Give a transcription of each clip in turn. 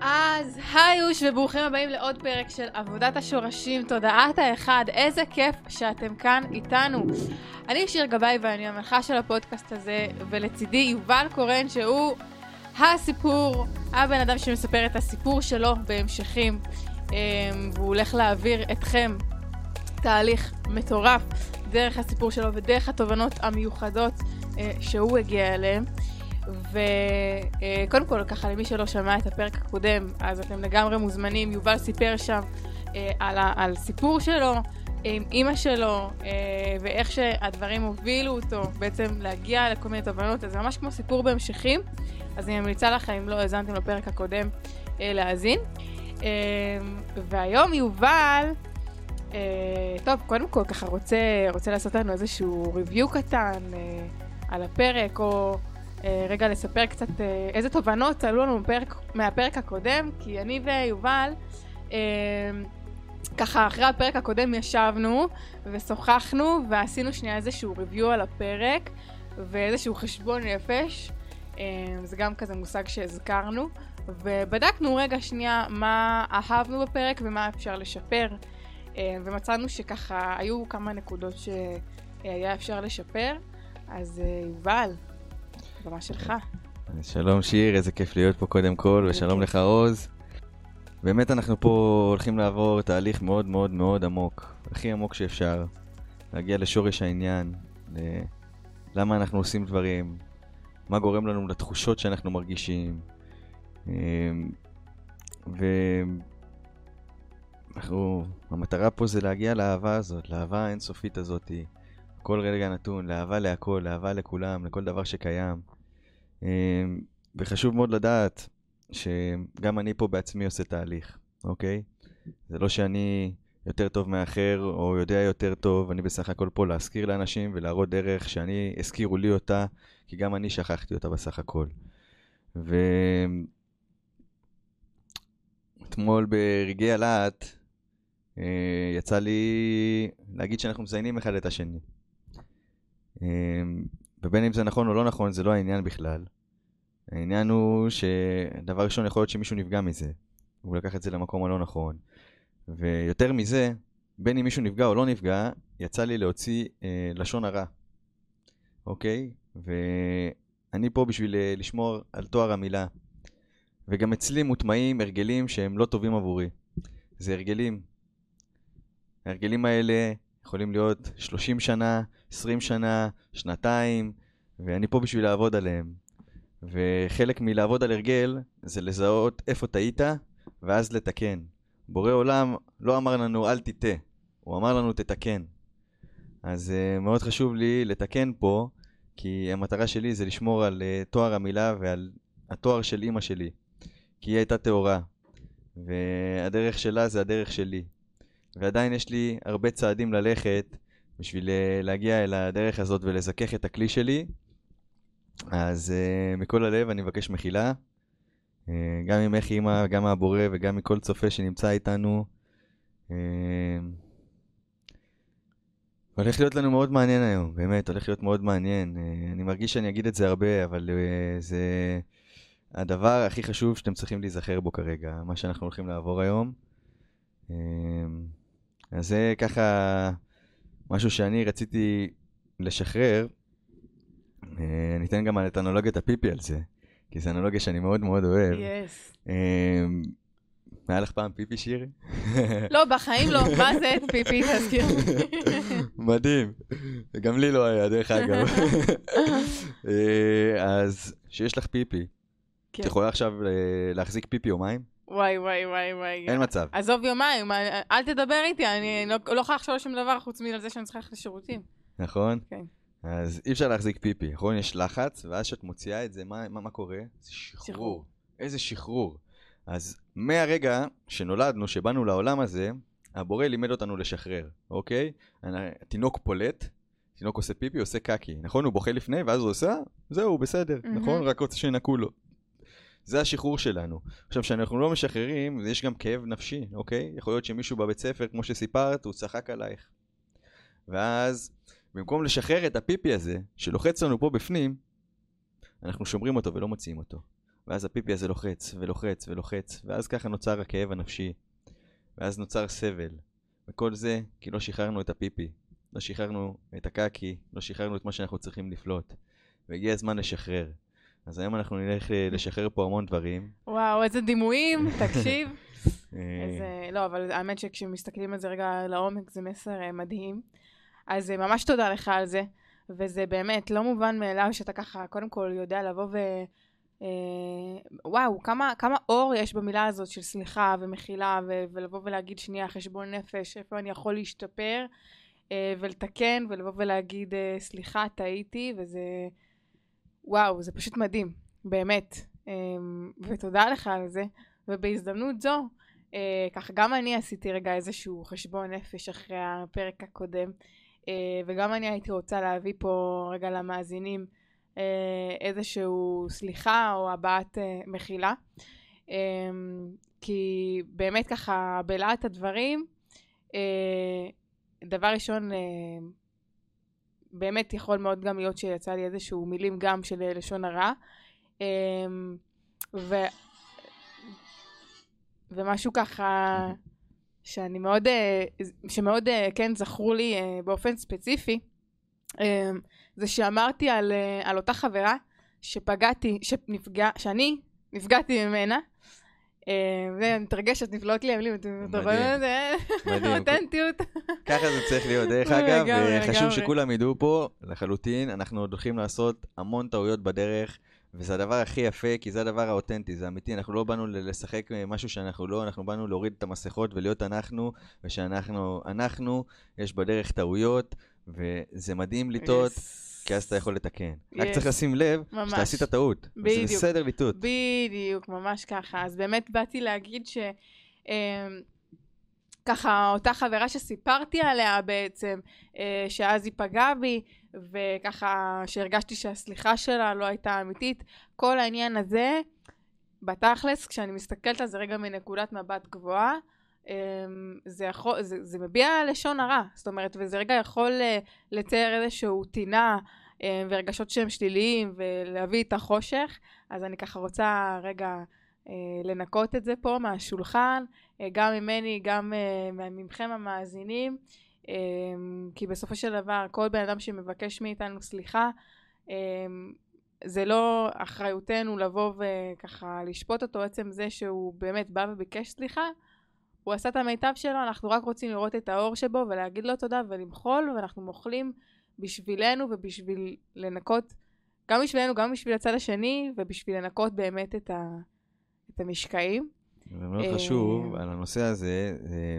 אז היוש וברוכים הבאים לעוד פרק של עבודת השורשים, תודעת האחד, איזה כיף שאתם כאן איתנו. אני שיר גבאי ואני המלכה של הפודקאסט הזה, ולצידי יובל קורן שהוא הסיפור, הבן אדם שמספר את הסיפור שלו בהמשכים, אמ, והוא הולך להעביר אתכם תהליך מטורף דרך הסיפור שלו ודרך התובנות המיוחדות אה, שהוא הגיע אליהן. וקודם כל, ככה למי שלא שמע את הפרק הקודם, אז אתם לגמרי מוזמנים. יובל סיפר שם אה, על, על סיפור שלו עם אימא שלו, אה, ואיך שהדברים הובילו אותו בעצם להגיע לכל מיני תובנות, אז זה ממש כמו סיפור בהמשכים. אז אני ממליצה לכם, אם לא האזנתם לפרק הקודם, אה, להאזין. והיום יובל, אה, טוב, קודם כל ככה רוצה, רוצה לעשות לנו איזשהו ריוויו קטן אה, על הפרק, או... אה, רגע לספר קצת אה, איזה תובנות עלו לנו בפרק, מהפרק הקודם, כי אני ויובל, אה, ככה אחרי הפרק הקודם ישבנו ושוחחנו ועשינו שנייה איזשהו ריוויו על הפרק ואיזשהו חשבון נפש, זה גם כזה מושג שהזכרנו, ובדקנו רגע שנייה מה אהבנו בפרק ומה אפשר לשפר, ומצאנו שככה היו כמה נקודות שהיה אפשר לשפר, אז יובל, הבמה שלך. שלום שיר, איזה כיף להיות פה קודם כל, ושלום לך עוז. באמת אנחנו פה הולכים לעבור תהליך מאוד מאוד מאוד עמוק, הכי עמוק שאפשר, להגיע לשורש העניין, ל... למה אנחנו עושים דברים, מה גורם לנו לתחושות שאנחנו מרגישים. אמ, ואנחנו, המטרה פה זה להגיע לאהבה הזאת, לאהבה האינסופית הזאתי. כל רגע נתון, לאהבה להכל, לאהבה לכולם, לכל דבר שקיים. אמ, וחשוב מאוד לדעת שגם אני פה בעצמי עושה תהליך, אוקיי? זה לא שאני יותר טוב מאחר או יודע יותר טוב, אני בסך הכל פה להזכיר לאנשים ולהראות דרך שאני, הזכירו לי אותה, כי גם אני שכחתי אותה בסך הכל. ואתמול ברגעי הלהט אה, יצא לי להגיד שאנחנו מזיינים אחד את השני. ובין אם זה נכון או לא נכון, זה לא העניין בכלל. העניין הוא שדבר ראשון יכול להיות שמישהו נפגע מזה. הוא לקח את זה למקום הלא נכון. ויותר מזה, בין אם מישהו נפגע או לא נפגע, יצא לי להוציא אה, לשון הרע. אוקיי? ואני פה בשביל אה, לשמור על תואר המילה. וגם אצלי מוטמעים הרגלים שהם לא טובים עבורי. זה הרגלים. ההרגלים האלה יכולים להיות 30 שנה, 20 שנה, שנתיים, ואני פה בשביל לעבוד עליהם. וחלק מלעבוד על הרגל זה לזהות איפה טעית, ואז לתקן. בורא עולם לא אמר לנו אל תטעה, הוא אמר לנו תתקן. אז uh, מאוד חשוב לי לתקן פה, כי המטרה שלי זה לשמור על uh, תואר המילה ועל התואר של אימא שלי. כי היא הייתה טהורה, והדרך שלה זה הדרך שלי. ועדיין יש לי הרבה צעדים ללכת בשביל אה, להגיע אל הדרך הזאת ולזכך את הכלי שלי. אז uh, מכל הלב אני מבקש מחילה, uh, גם ממך אימא, גם מהבורא וגם מכל צופה שנמצא איתנו. Uh, הולך להיות לנו מאוד מעניין היום, באמת, הולך להיות מאוד מעניין. Uh, אני מרגיש שאני אגיד את זה הרבה, אבל uh, זה הדבר הכי חשוב שאתם צריכים להיזכר בו כרגע, מה שאנחנו הולכים לעבור היום. Uh, אז זה ככה משהו שאני רציתי לשחרר. אה, אני אתן גם את אנלוגיית הפיפי על זה, כי זו אנלוגיה שאני מאוד מאוד אוהב. יס. Yes. היה לך פעם פיפי שירי? לא, בחיים לא. מה זה פיפי? תזכיר. מדהים. גם לי לא היה, דרך אגב. אה, אז שיש לך פיפי, את יכולה עכשיו להחזיק פיפי יומיים? וואי, וואי, וואי, וואי. אין מצב. עזוב יומיים, אל תדבר איתי, אני לא, לא יכולה לחשוב על שום דבר חוץ מזה שאני צריכה ללכת לשירותים. נכון? כן. אז אי אפשר להחזיק פיפי, נכון? יש לחץ, ואז כשאת מוציאה את זה, מה, מה, מה קורה? זה שחרור. שחרור. איזה שחרור. אז מהרגע שנולדנו, שבאנו לעולם הזה, הבורא לימד אותנו לשחרר, אוקיי? התינוק פולט, תינוק עושה פיפי, עושה קקי, נכון? הוא בוכה לפני, ואז הוא עושה, זהו, בסדר, mm-hmm. נכון? רק רוצה שינקו לו. זה השחרור שלנו. עכשיו, כשאנחנו לא משחררים, יש גם כאב נפשי, אוקיי? יכול להיות שמישהו בבית ספר, כמו שסיפרת, הוא צחק עלייך. ואז, במקום לשחרר את הפיפי הזה, שלוחץ לנו פה בפנים, אנחנו שומרים אותו ולא מוציאים אותו. ואז הפיפי הזה לוחץ ולוחץ ולוחץ, ואז ככה נוצר הכאב הנפשי, ואז נוצר סבל. וכל זה כי לא שחררנו את הפיפי, לא שחררנו את הקקי, לא שחררנו את מה שאנחנו צריכים לפלוט. והגיע הזמן לשחרר. אז היום אנחנו נלך לשחרר פה המון דברים. וואו, איזה דימויים, תקשיב. אה, איזה, לא, אבל האמת שכשמסתכלים על זה רגע לעומק זה מסר אה, מדהים. אז אה, ממש תודה לך על זה, וזה באמת לא מובן מאליו שאתה ככה, קודם כל יודע לבוא ו... וואו, כמה, כמה אור יש במילה הזאת של סליחה ומחילה, ו- ולבוא ולהגיד שנייה חשבון נפש, איפה אני יכול להשתפר, ולתקן, ולבוא ולהגיד סליחה, טעיתי, וזה... וואו, זה פשוט מדהים, באמת. אה, ותודה לך על זה. ובהזדמנות זו, אה, ככה גם אני עשיתי רגע איזשהו חשבון נפש אחרי הפרק הקודם, אה, וגם אני הייתי רוצה להביא פה רגע למאזינים אה, איזשהו סליחה או הבעת מחילה. אה, כי באמת ככה בלהט הדברים, דבר ראשון, באמת יכול מאוד גם להיות שיצא לי איזשהו מילים גם של אה, לשון הרע. אה, ו... ומשהו ככה שאני מאוד, אה, שמאוד אה, כן זכרו לי באופן ספציפי, אה, זה שאמרתי על, על אותה חברה שפגעתי, שנפגע, שאני נפגעתי ממנה. אה, זה מתרגשת, נפלאות לי המילים, אתה רואה את זה? מדהים. אותנטיות. ככה זה צריך להיות. דרך אגב, לגמרי, חשוב. שכולם ידעו פה, לחלוטין, אנחנו עוד הולכים לעשות המון טעויות בדרך, וזה הדבר הכי יפה, כי זה הדבר האותנטי, זה אמיתי, אנחנו לא באנו לשחק אה, משהו שאנחנו לא, אנחנו באנו להוריד את המסכות ולהיות אנחנו, ושאנחנו, אנחנו, יש בדרך טעויות, וזה מדהים לטעות, Yes. כי אז אתה יכול לתקן. רק Yes. צריך לשים לב ממש. שאתה עשית טעות. בדיוק. זה בסדר לטעות. בדיוק, ממש ככה. אז באמת באתי להגיד ש... אמ, ככה, אותה חברה שסיפרתי עליה בעצם, אה, שאז היא פגעה בי, וככה שהרגשתי שהסליחה שלה לא הייתה אמיתית, כל העניין הזה, בתכלס, כשאני מסתכלת על זה רגע מנקודת מבט גבוהה, זה, יכול, זה, זה מביע לשון הרע, זאת אומרת, וזה רגע יכול אה, לתאר איזשהו טינה אה, ורגשות שהם שליליים ולהביא את החושך, אז אני ככה רוצה רגע אה, לנקות את זה פה מהשולחן, גם ממני, גם אה, מכם המאזינים, כי בסופו של דבר כל בן אדם שמבקש מאיתנו סליחה, זה לא אחריותנו לבוא וככה לשפוט אותו, עצם זה שהוא באמת בא וביקש סליחה, הוא עשה את המיטב שלו, אנחנו רק רוצים לראות את האור שבו ולהגיד לו תודה ולמחול, ואנחנו מוחלים בשבילנו ובשביל לנקות, גם בשבילנו, גם בשביל הצד השני, ובשביל לנקות באמת את, ה, את המשקעים. זה מאוד אה, חשוב על הנושא הזה. אה,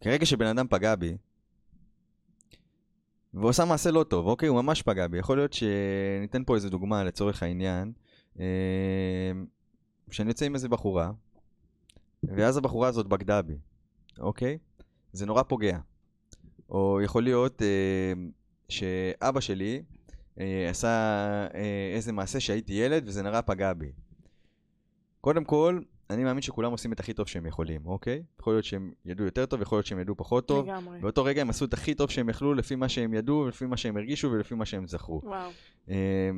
כרגע שבן אדם פגע בי, והוא עשה מעשה לא טוב, אוקיי? הוא ממש פגע בי. יכול להיות שניתן פה איזה דוגמה לצורך העניין, אה, שאני יוצא עם איזה בחורה, ואז הבחורה הזאת בגדה בי, אוקיי? זה נורא פוגע. או יכול להיות אה, שאבא שלי אה, עשה אה, איזה מעשה שהייתי ילד וזה נורא פגע בי. קודם כל, אני מאמין שכולם עושים את הכי טוב שהם יכולים, אוקיי? יכול להיות שהם ידעו יותר טוב, יכול להיות שהם ידעו פחות טוב. לגמרי. באותו רגע הם עשו את הכי טוב שהם יכלו לפי מה שהם ידעו, לפי מה שהם הרגישו ולפי מה שהם זכרו. וואו. אה,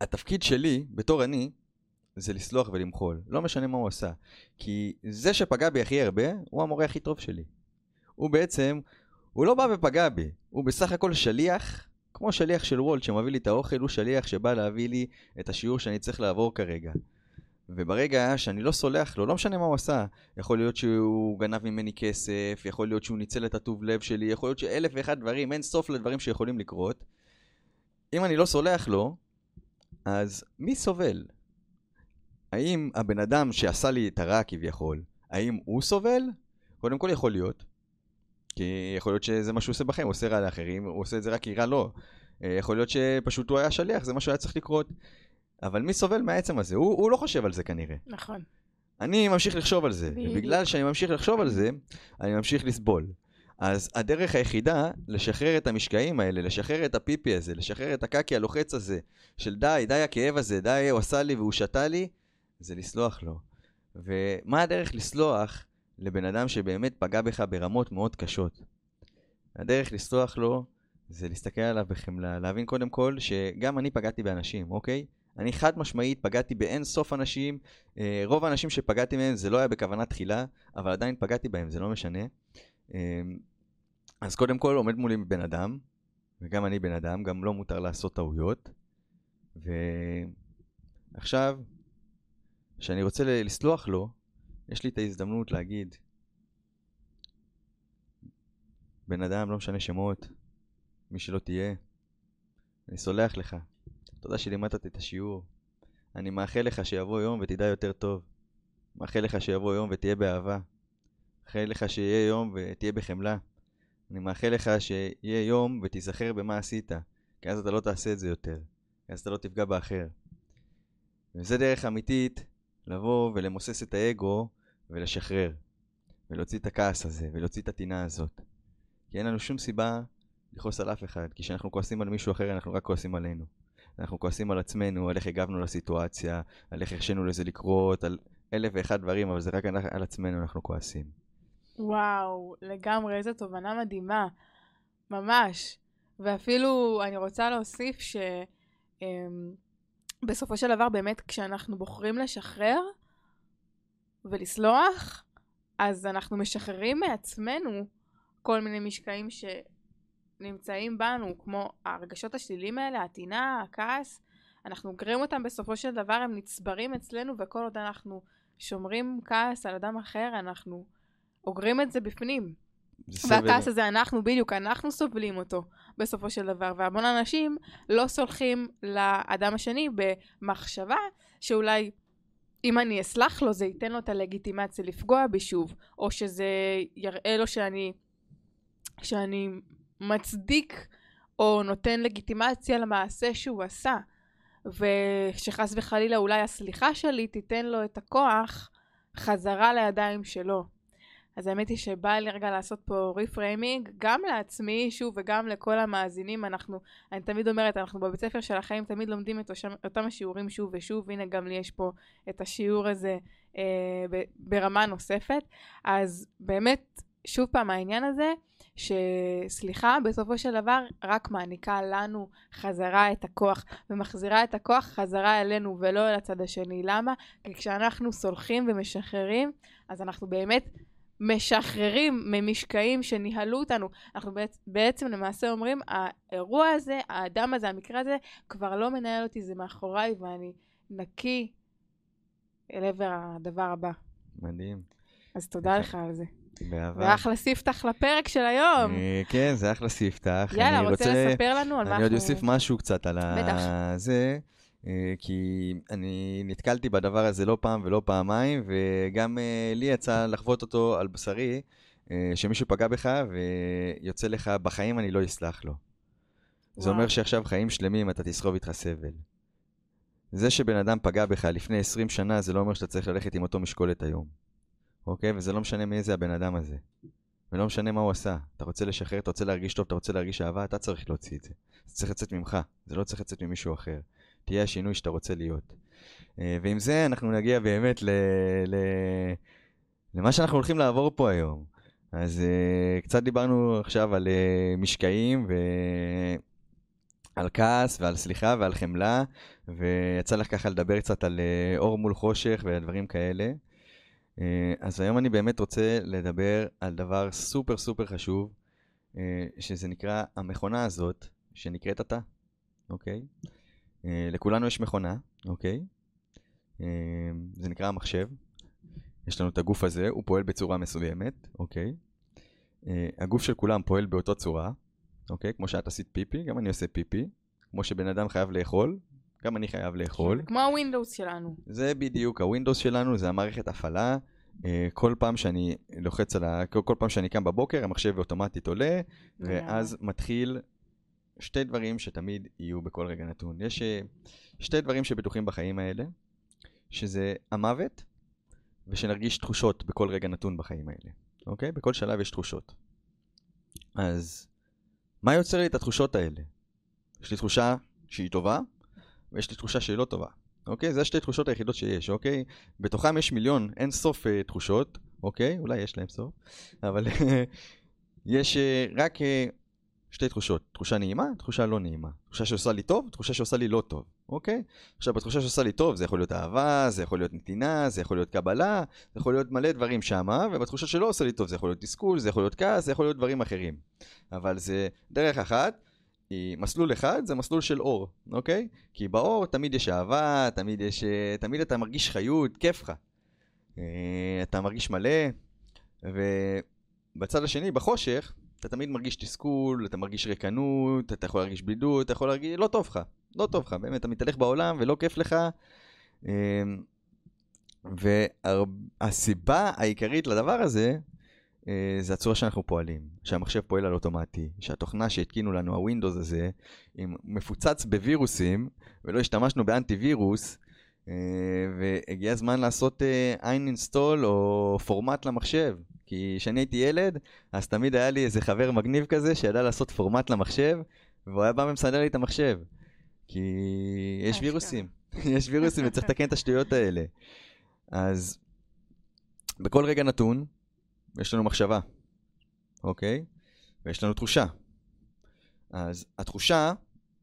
התפקיד שלי, בתור אני, זה לסלוח ולמחול. לא משנה מה הוא עשה. כי זה שפגע בי הכי הרבה, הוא המורה הכי טוב שלי. הוא בעצם, הוא לא בא ופגע בי. הוא בסך הכל שליח, כמו שליח של וולט שמביא לי את האוכל, הוא שליח שבא להביא לי את השיעור שאני צריך לעבור כרגע. וברגע שאני לא סולח לו, לא משנה מה הוא עשה, יכול להיות שהוא גנב ממני כסף, יכול להיות שהוא ניצל את הטוב לב שלי, יכול להיות שאלף ואחד דברים, אין סוף לדברים שיכולים לקרות. אם אני לא סולח לו, אז מי סובל? האם הבן אדם שעשה לי את הרע כביכול, האם הוא סובל? קודם כל יכול להיות. כי יכול להיות שזה מה שהוא עושה בכם, הוא עושה רע לאחרים, הוא עושה את זה רק כי רע לו. אה, יכול להיות שפשוט הוא היה שליח, זה מה שהיה צריך לקרות. אבל מי סובל מהעצם הזה? הוא, הוא לא חושב על זה כנראה. נכון. אני ממשיך לחשוב על זה. ובגלל שאני ממשיך לחשוב על זה, אני ממשיך לסבול. אז הדרך היחידה לשחרר את המשקעים האלה, לשחרר את הפיפי הזה, לשחרר את הקקי הלוחץ הזה, של די, די הכאב הזה, די הוא עשה לי והוא שתה לי, זה לסלוח לו. ומה הדרך לסלוח לבן אדם שבאמת פגע בך ברמות מאוד קשות? הדרך לסלוח לו זה להסתכל עליו בחמלה, להבין קודם כל שגם אני פגעתי באנשים, אוקיי? אני חד משמעית פגעתי באין סוף אנשים, אה, רוב האנשים שפגעתי מהם זה לא היה בכוונה תחילה, אבל עדיין פגעתי בהם, זה לא משנה. אה, אז קודם כל עומד מולי בן אדם, וגם אני בן אדם, גם לא מותר לעשות טעויות. ועכשיו, כשאני רוצה לסלוח לו, יש לי את ההזדמנות להגיד, בן אדם, לא משנה שמות, מי שלא תהיה, אני סולח לך. תודה שלימדת את השיעור. אני מאחל לך שיבוא יום ותדע יותר טוב. מאחל לך שיבוא יום ותהיה באהבה. מאחל לך שיהיה יום ותהיה בחמלה. אני מאחל לך שיהיה יום ותיזכר במה עשית, כי אז אתה לא תעשה את זה יותר. כי אז אתה לא תפגע באחר. וזה דרך אמיתית לבוא ולמוסס את האגו ולשחרר. ולהוציא את הכעס הזה, ולהוציא את הטינה הזאת. כי אין לנו שום סיבה לכעוס על אף אחד, כי כשאנחנו כועסים על מישהו אחר אנחנו רק כועסים עלינו. אנחנו כועסים על עצמנו, על איך הגבנו לסיטואציה, על איך הרשינו לזה לקרות, על אלף ואחד דברים, אבל זה רק על עצמנו אנחנו כועסים. וואו, לגמרי, איזו תובנה מדהימה. ממש. ואפילו אני רוצה להוסיף שבסופו אמ, של דבר, באמת, כשאנחנו בוחרים לשחרר ולסלוח, אז אנחנו משחררים מעצמנו כל מיני משקעים שנמצאים בנו, כמו הרגשות השליליים האלה, הטינה, הכעס, אנחנו אוגרים אותם בסופו של דבר, הם נצברים אצלנו, וכל עוד אנחנו שומרים כעס על אדם אחר, אנחנו אוגרים את זה בפנים. והכעס הזה, אנחנו, בדיוק, אנחנו סובלים אותו בסופו של דבר, והמון אנשים לא סולחים לאדם השני במחשבה שאולי אם אני אסלח לו, זה ייתן לו את הלגיטימציה לפגוע בי שוב, או שזה יראה לו שאני שאני מצדיק או נותן לגיטימציה למעשה שהוא עשה, ושחס וחלילה אולי הסליחה שלי תיתן לו את הכוח חזרה לידיים שלו. אז האמת היא שבא לי רגע לעשות פה ריפריימינג, גם לעצמי, שוב, וגם לכל המאזינים. אנחנו, אני תמיד אומרת, אנחנו בבית ספר של החיים תמיד לומדים את אותם השיעורים שוב ושוב, הנה גם לי יש פה את השיעור הזה אה, ברמה נוספת. אז באמת, שוב פעם, העניין הזה, שסליחה, בסופו של דבר רק מעניקה לנו חזרה את הכוח, ומחזירה את הכוח חזרה אלינו ולא אל הצד השני. למה? כי כשאנחנו סולחים ומשחררים, אז אנחנו באמת משחררים ממשקעים שניהלו אותנו. אנחנו בעצם למעשה אומרים, האירוע הזה, האדם הזה, המקרה הזה, כבר לא מנהל אותי, זה מאחוריי, ואני נקי אל עבר הדבר הבא. מדהים. אז תודה לך על זה. באהבה. ואחלה ספתח לפרק של היום. אה, כן, זה אחלה ספתח. יאללה, רוצה לספר לנו על מה אנחנו... אני עוד אוסיף משהו קצת על זה. אה, כי אני נתקלתי בדבר הזה לא פעם ולא פעמיים, וגם אה, לי יצא לחוות אותו על בשרי, שמישהו פגע בך ויוצא לך, בחיים אני לא אסלח לו. זה אומר שעכשיו חיים שלמים אתה תסחוב איתך סבל. זה שבן אדם פגע בך לפני 20 שנה, זה לא אומר שאתה צריך ללכת עם אותו משקולת היום. אוקיי? וזה לא משנה מי זה הבן אדם הזה. ולא משנה מה הוא עשה. אתה רוצה לשחרר, אתה רוצה להרגיש טוב, אתה רוצה להרגיש אהבה, אתה צריך להוציא את זה. זה צריך לצאת ממך, זה לא צריך לצאת ממישהו אחר. תהיה השינוי שאתה רוצה להיות. אה, ועם זה אנחנו נגיע באמת ל... ל... למה שאנחנו הולכים לעבור פה היום. אז uh, קצת דיברנו עכשיו על uh, משקעים ועל כעס ועל סליחה ועל חמלה, ויצא לך ככה לדבר קצת על אור מול חושך ודברים כאלה. אה, אז היום אני באמת רוצה לדבר על דבר סופר סופר חשוב, אה, שזה נקרא המכונה הזאת, שנקראת אתה, אוקיי? אה, לכולנו יש מכונה, אוקיי? זה נקרא המחשב. יש לנו את הגוף הזה, הוא פועל בצורה מסוימת, אוקיי? הגוף של כולם פועל באותו צורה, אוקיי? כמו שאת עשית פיפי, גם אני עושה פיפי. כמו שבן אדם חייב לאכול, גם אני חייב לאכול. כמו הווינדוס שלנו. זה בדיוק, הווינדוס שלנו זה המערכת הפעלה. אה, כל פעם שאני לוחץ על ה... כל פעם שאני קם בבוקר, המחשב אוטומטית עולה, ואז מתחיל שתי דברים שתמיד יהיו בכל רגע נתון. יש אה, שתי דברים שבטוחים בחיים האלה, שזה המוות, ושנרגיש תחושות בכל רגע נתון בחיים האלה, אוקיי? בכל שלב יש תחושות. אז מה יוצר לי את התחושות האלה? יש לי תחושה שהיא טובה, ויש לי תחושה שהיא לא טובה. אוקיי? זה השתי תחושות היחידות שיש, אוקיי? בתוכם יש מיליון, אין סוף uh, תחושות, אוקיי? אולי יש להם סוף, אבל יש uh, רק uh, שתי תחושות, תחושה נעימה, תחושה לא נעימה. תחושה שעושה לי טוב, תחושה שעושה לי לא טוב, אוקיי? עכשיו, בתחושה שעושה לי טוב, זה יכול להיות אהבה, זה יכול להיות נתינה, זה יכול להיות קבלה, זה יכול להיות מלא דברים שמה, ובתחושה שלא עושה לי טוב, זה יכול להיות תסכול, זה יכול להיות כעס, זה יכול להיות דברים אחרים. אבל זה דרך אחת, היא מסלול אחד זה מסלול של אור, אוקיי? כי באור תמיד יש אהבה, תמיד יש... תמיד אתה מרגיש חיות, כיף לך. אה, אתה מרגיש מלא, ובצד השני, בחושך, אתה תמיד מרגיש תסכול, אתה מרגיש ריקנות, אתה יכול להרגיש בדידות, אתה יכול להרגיש... לא טוב לך, לא טוב לך, באמת, אתה מתהלך בעולם ולא כיף לך. אמ, והסיבה העיקרית לדבר הזה, אה, זה הצורה שאנחנו פועלים, שהמחשב פועל על אוטומטי, שהתוכנה שהתקינו לנו, הווינדוס הזה, מפוצץ בווירוסים, ולא השתמשנו באנטי וירוס, אה, והגיע הזמן לעשות עין אה, אינסטול או פורמט למחשב. כי כשאני הייתי ילד, אז תמיד היה לי איזה חבר מגניב כזה שידע לעשות פורמט למחשב, והוא היה בא ומסדר לי את המחשב. כי יש וירוסים, יש וירוסים וצריך לתקן את השטויות האלה. אז בכל רגע נתון, יש לנו מחשבה, אוקיי? ויש לנו תחושה. אז התחושה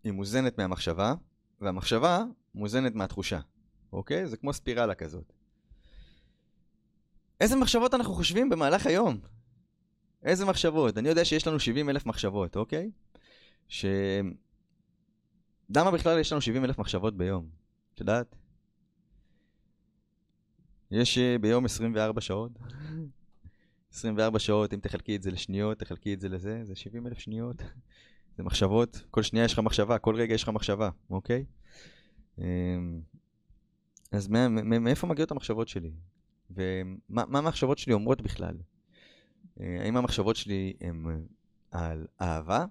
היא מוזנת מהמחשבה, והמחשבה מוזנת מהתחושה, אוקיי? זה כמו ספירלה כזאת. איזה מחשבות אנחנו חושבים במהלך היום? איזה מחשבות? אני יודע שיש לנו 70 אלף מחשבות, אוקיי? ש... למה בכלל יש לנו 70 אלף מחשבות ביום? את יודעת? יש uh, ביום 24 שעות. 24 שעות, אם תחלקי את זה לשניות, תחלקי את זה לזה, זה 70 אלף שניות. זה מחשבות, כל שנייה יש לך מחשבה, כל רגע יש לך מחשבה, אוקיי? אז מאיפה מגיעות המחשבות שלי? ומה המחשבות שלי אומרות בכלל? אה, האם המחשבות שלי הן על אהבה?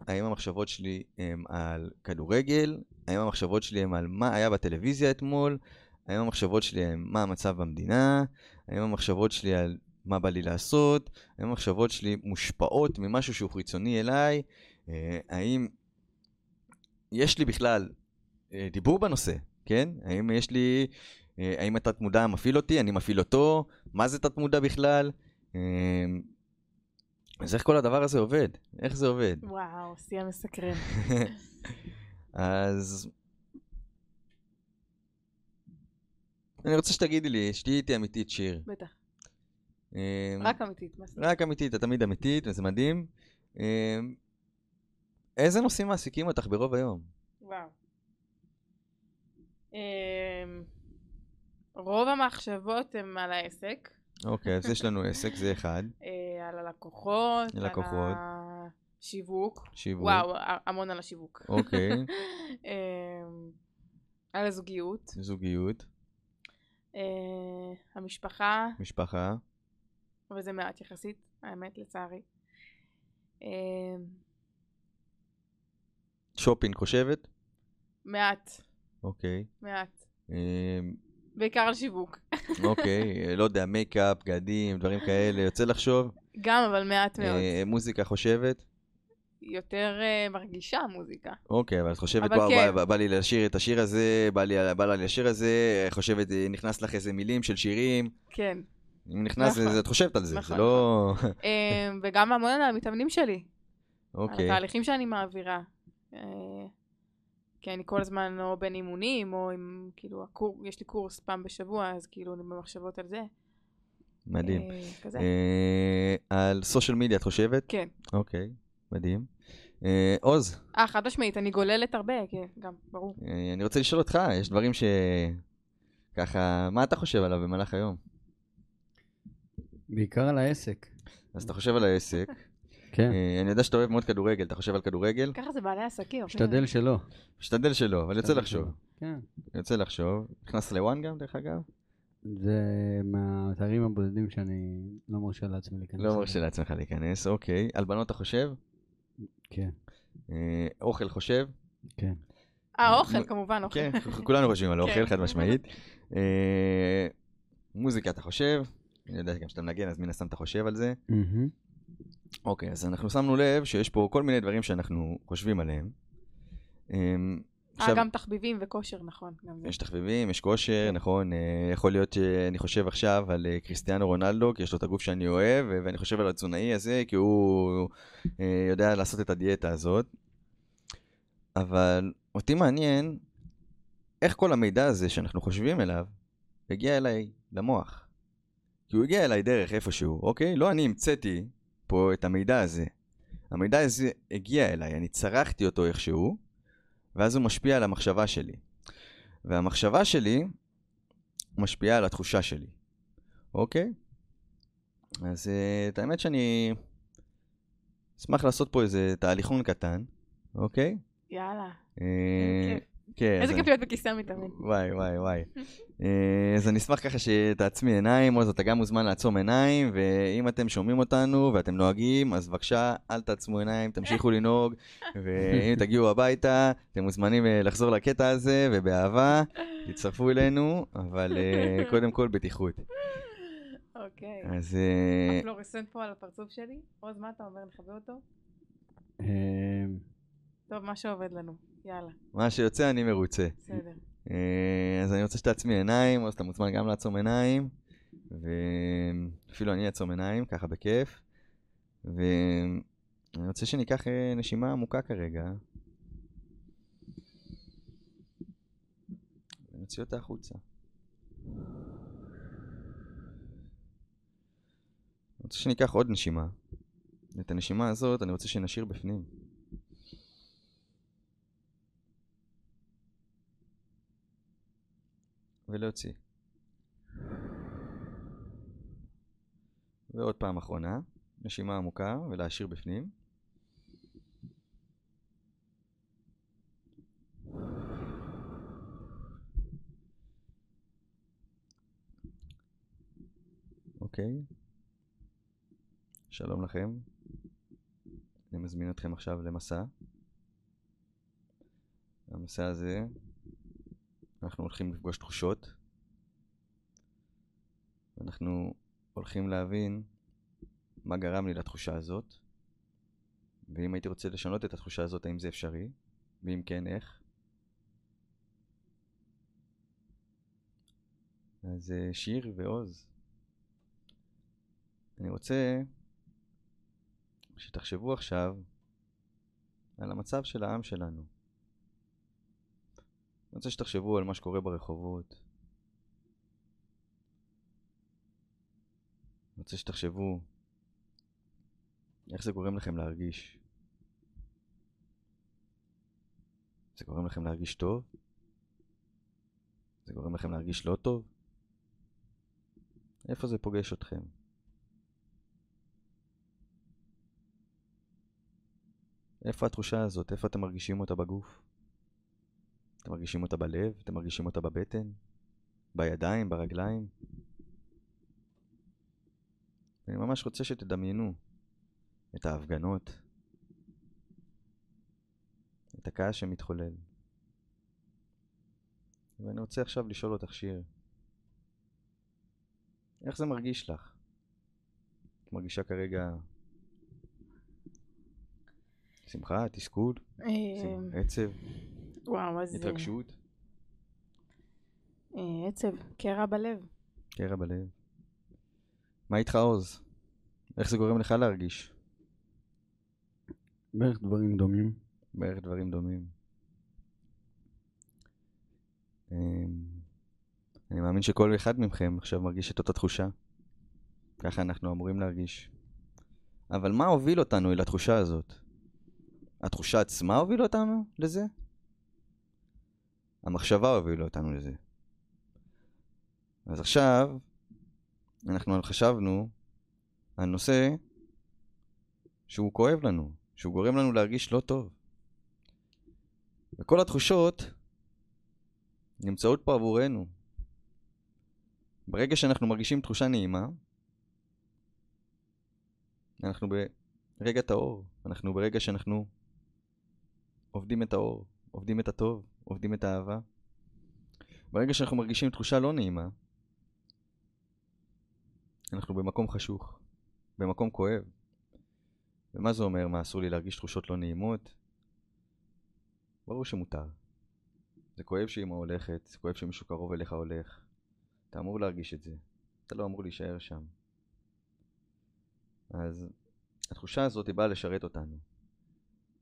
האם המחשבות שלי הן על כדורגל? האם המחשבות שלי הן על מה היה בטלוויזיה אתמול? האם המחשבות שלי הן מה המצב במדינה? האם המחשבות שלי על מה בא לי לעשות? האם המחשבות שלי מושפעות ממשהו שהוא חיצוני אליי? אה, האם יש לי בכלל אה, דיבור בנושא, כן? האם יש לי אה, האם התת מודע מפעיל אותי? אני מפעיל אותו? מה זה תת מודע בכלל? אה, אז איך כל הדבר הזה עובד? איך זה עובד? וואו, שיא המסקרן. אז... אני רוצה שתגידי לי, שתהיי איתי אמיתית, שיר. בטח. אה, רק אמיתית, מה רק אמיתית, את תמיד אמיתית, וזה מדהים. איזה נושאים מעסיקים אותך ברוב היום? וואו. רוב המחשבות הן על העסק. אוקיי, אז יש לנו עסק, זה אחד. אה, על הלקוחות, לקוחות. על השיווק. שיווק. וואו, המון על השיווק. אוקיי. אמ, על הזוגיות. זוגיות. אה, המשפחה. משפחה. וזה מעט יחסית, האמת, לצערי. אמ, שופינג חושבת? מעט. אוקיי. מעט. אמ, בעיקר על שיווק. אוקיי, לא יודע, מייקאפ, בגדים, דברים כאלה, יוצא לחשוב? גם, אבל מעט מאוד. אה, מוזיקה חושבת? יותר אה, מרגישה מוזיקה. אוקיי, אבל את חושבת, וואו, כן. בא, בא לי לשיר את השיר הזה, בא לי, בא לי לשיר הזה, חושבת, אה, נכנס לך איזה מילים של שירים. כן. אם נכנס, נכון. את חושבת על זה, נכון, זה לא... נכון. וגם המון על המתאמנים שלי. אוקיי. על התהליכים שאני מעבירה. כי אני כל הזמן או בין אימונים, או עם, כאילו, הקור, יש לי קורס פעם בשבוע, אז כאילו, אני במחשבות על זה. מדהים. אה, כזה. אה, על סושיאל מדיה את חושבת? כן. אוקיי, מדהים. אה, עוז. אה, חד משמעית, אני גוללת הרבה, כן, גם, ברור. אה, אני רוצה לשאול אותך, יש דברים ש... ככה, מה אתה חושב עליו במהלך היום? בעיקר על העסק. אז אתה חושב על העסק. כן. אה, אני יודע שאתה אוהב מאוד כדורגל, אתה חושב על כדורגל? ככה זה בעלי עסקים. משתדל שלא. משתדל שלא, אבל יוצא לחשוב. כן. יוצא לחשוב. נכנס לוואן גם, דרך אגב? זה מהאתרים הבודדים שאני לא מרשה לעצמי להיכנס. לא מרשה לעצמך להיכנס, אוקיי. על בנות אתה חושב? כן. אה, אוכל חושב? כן. אה, אוכל, כמובן, אוכל. כן, כולנו חושבים על אוכל, כן. חד משמעית. אה, מוזיקה אתה חושב? אני יודע גם שאתה מנגן, אז מן הסתם אתה חושב על זה. אוקיי, אז אנחנו שמנו לב שיש פה כל מיני דברים שאנחנו חושבים עליהם. אמ, אה, גם תחביבים וכושר, נכון. יש תחביבים, יש כושר, נכון, אה, יכול להיות שאני חושב עכשיו על אה, קריסטיאנו רונלדו, כי יש לו את הגוף שאני אוהב, ואני חושב על התזונאי הזה, כי הוא אה, יודע לעשות את הדיאטה הזאת. אבל אותי מעניין איך כל המידע הזה שאנחנו חושבים אליו, הגיע אליי למוח. כי הוא הגיע אליי דרך איפשהו, אוקיי? לא אני המצאתי פה את המידע הזה. המידע הזה הגיע אליי, אני צרכתי אותו איכשהו, ואז הוא משפיע על המחשבה שלי. והמחשבה שלי משפיעה על התחושה שלי, אוקיי? אז uh, את האמת שאני אשמח לעשות פה איזה תהליכון קטן, אוקיי? יאללה. אה, כיף. כן, איזה אז כיף להיות בכיסא המתאמן. וואי, וואי, וואי. אה, אז אני אשמח ככה שתעצמי עיניים, עוז, אתה גם מוזמן לעצום עיניים, ואם אתם שומעים אותנו ואתם נוהגים, אז בבקשה, אל תעצמו עיניים, תמשיכו לנהוג, ואם תגיעו הביתה, אתם מוזמנים אה, לחזור לקטע הזה, ובאהבה, תצטרפו אלינו, אבל אה, קודם כל בטיחות. אוקיי. אז הפלורסנט פה על הפרצוף שלי. עוז, מה אתה אומר? נכבה אותו? טוב, מה שעובד לנו. יאללה, מה שיוצא אני מרוצה. בסדר. אה, אז אני רוצה שתעצמי עיניים, או שאתה מוזמן גם לעצום עיניים, ואפילו אני אעצום עיניים, ככה בכיף. ואני רוצה שניקח אה, נשימה עמוקה כרגע. ונוציא אותה החוצה. אני רוצה שניקח עוד נשימה. את הנשימה הזאת אני רוצה שנשאיר בפנים. ולהוציא. ועוד פעם אחרונה, נשימה עמוקה ולהשאיר בפנים. אוקיי. שלום לכם. אני מזמין אתכם עכשיו למסע. המסע הזה אנחנו הולכים לפגוש תחושות. אנחנו הולכים להבין מה גרם לי לתחושה הזאת, ואם הייתי רוצה לשנות את התחושה הזאת, האם זה אפשרי, ואם כן, איך. אז אה, שיר ועוז, אני רוצה שתחשבו עכשיו על המצב של העם שלנו. אני רוצה שתחשבו על מה שקורה ברחובות. אני רוצה שתחשבו איך זה גורם לכם להרגיש. זה גורם לכם להרגיש טוב? זה גורם לכם להרגיש לא טוב? איפה זה פוגש אתכם? איפה התחושה הזאת? איפה אתם מרגישים אותה בגוף? אתם מרגישים אותה בלב? אתם מרגישים אותה בבטן? בידיים? ברגליים? אני ממש רוצה שתדמיינו את ההפגנות, את הכעס שמתחולל. ואני רוצה עכשיו לשאול אותך שיר, איך זה מרגיש לך? את מרגישה כרגע שמחה, תסכול, אה, עצב, וואו, אז... התרגשות, אה, עצב, קרע בלב. קרע בלב. מה איתך עוז? איך זה גורם לך להרגיש? בערך דברים דומים. בערך דברים דומים. אמ, אני מאמין שכל אחד מכם עכשיו מרגיש את אותה תחושה. ככה אנחנו אמורים להרגיש. אבל מה הוביל אותנו אל התחושה הזאת? התחושה עצמה הובילה אותנו לזה? המחשבה הובילה אותנו לזה. אז עכשיו, אנחנו חשבנו על נושא שהוא כואב לנו, שהוא גורם לנו להרגיש לא טוב. וכל התחושות נמצאות פה עבורנו. ברגע שאנחנו מרגישים תחושה נעימה, אנחנו ברגע טהור, אנחנו ברגע שאנחנו עובדים את האור, עובדים את הטוב, עובדים את האהבה. ברגע שאנחנו מרגישים תחושה לא נעימה, אנחנו במקום חשוך, במקום כואב. ומה זה אומר? מה, אסור לי להרגיש תחושות לא נעימות? ברור שמותר. זה כואב שאמא הולכת, זה כואב שמישהו קרוב אליך הולך. אתה אמור להרגיש את זה. אתה לא אמור להישאר שם. אז התחושה הזאת היא באה לשרת אותנו.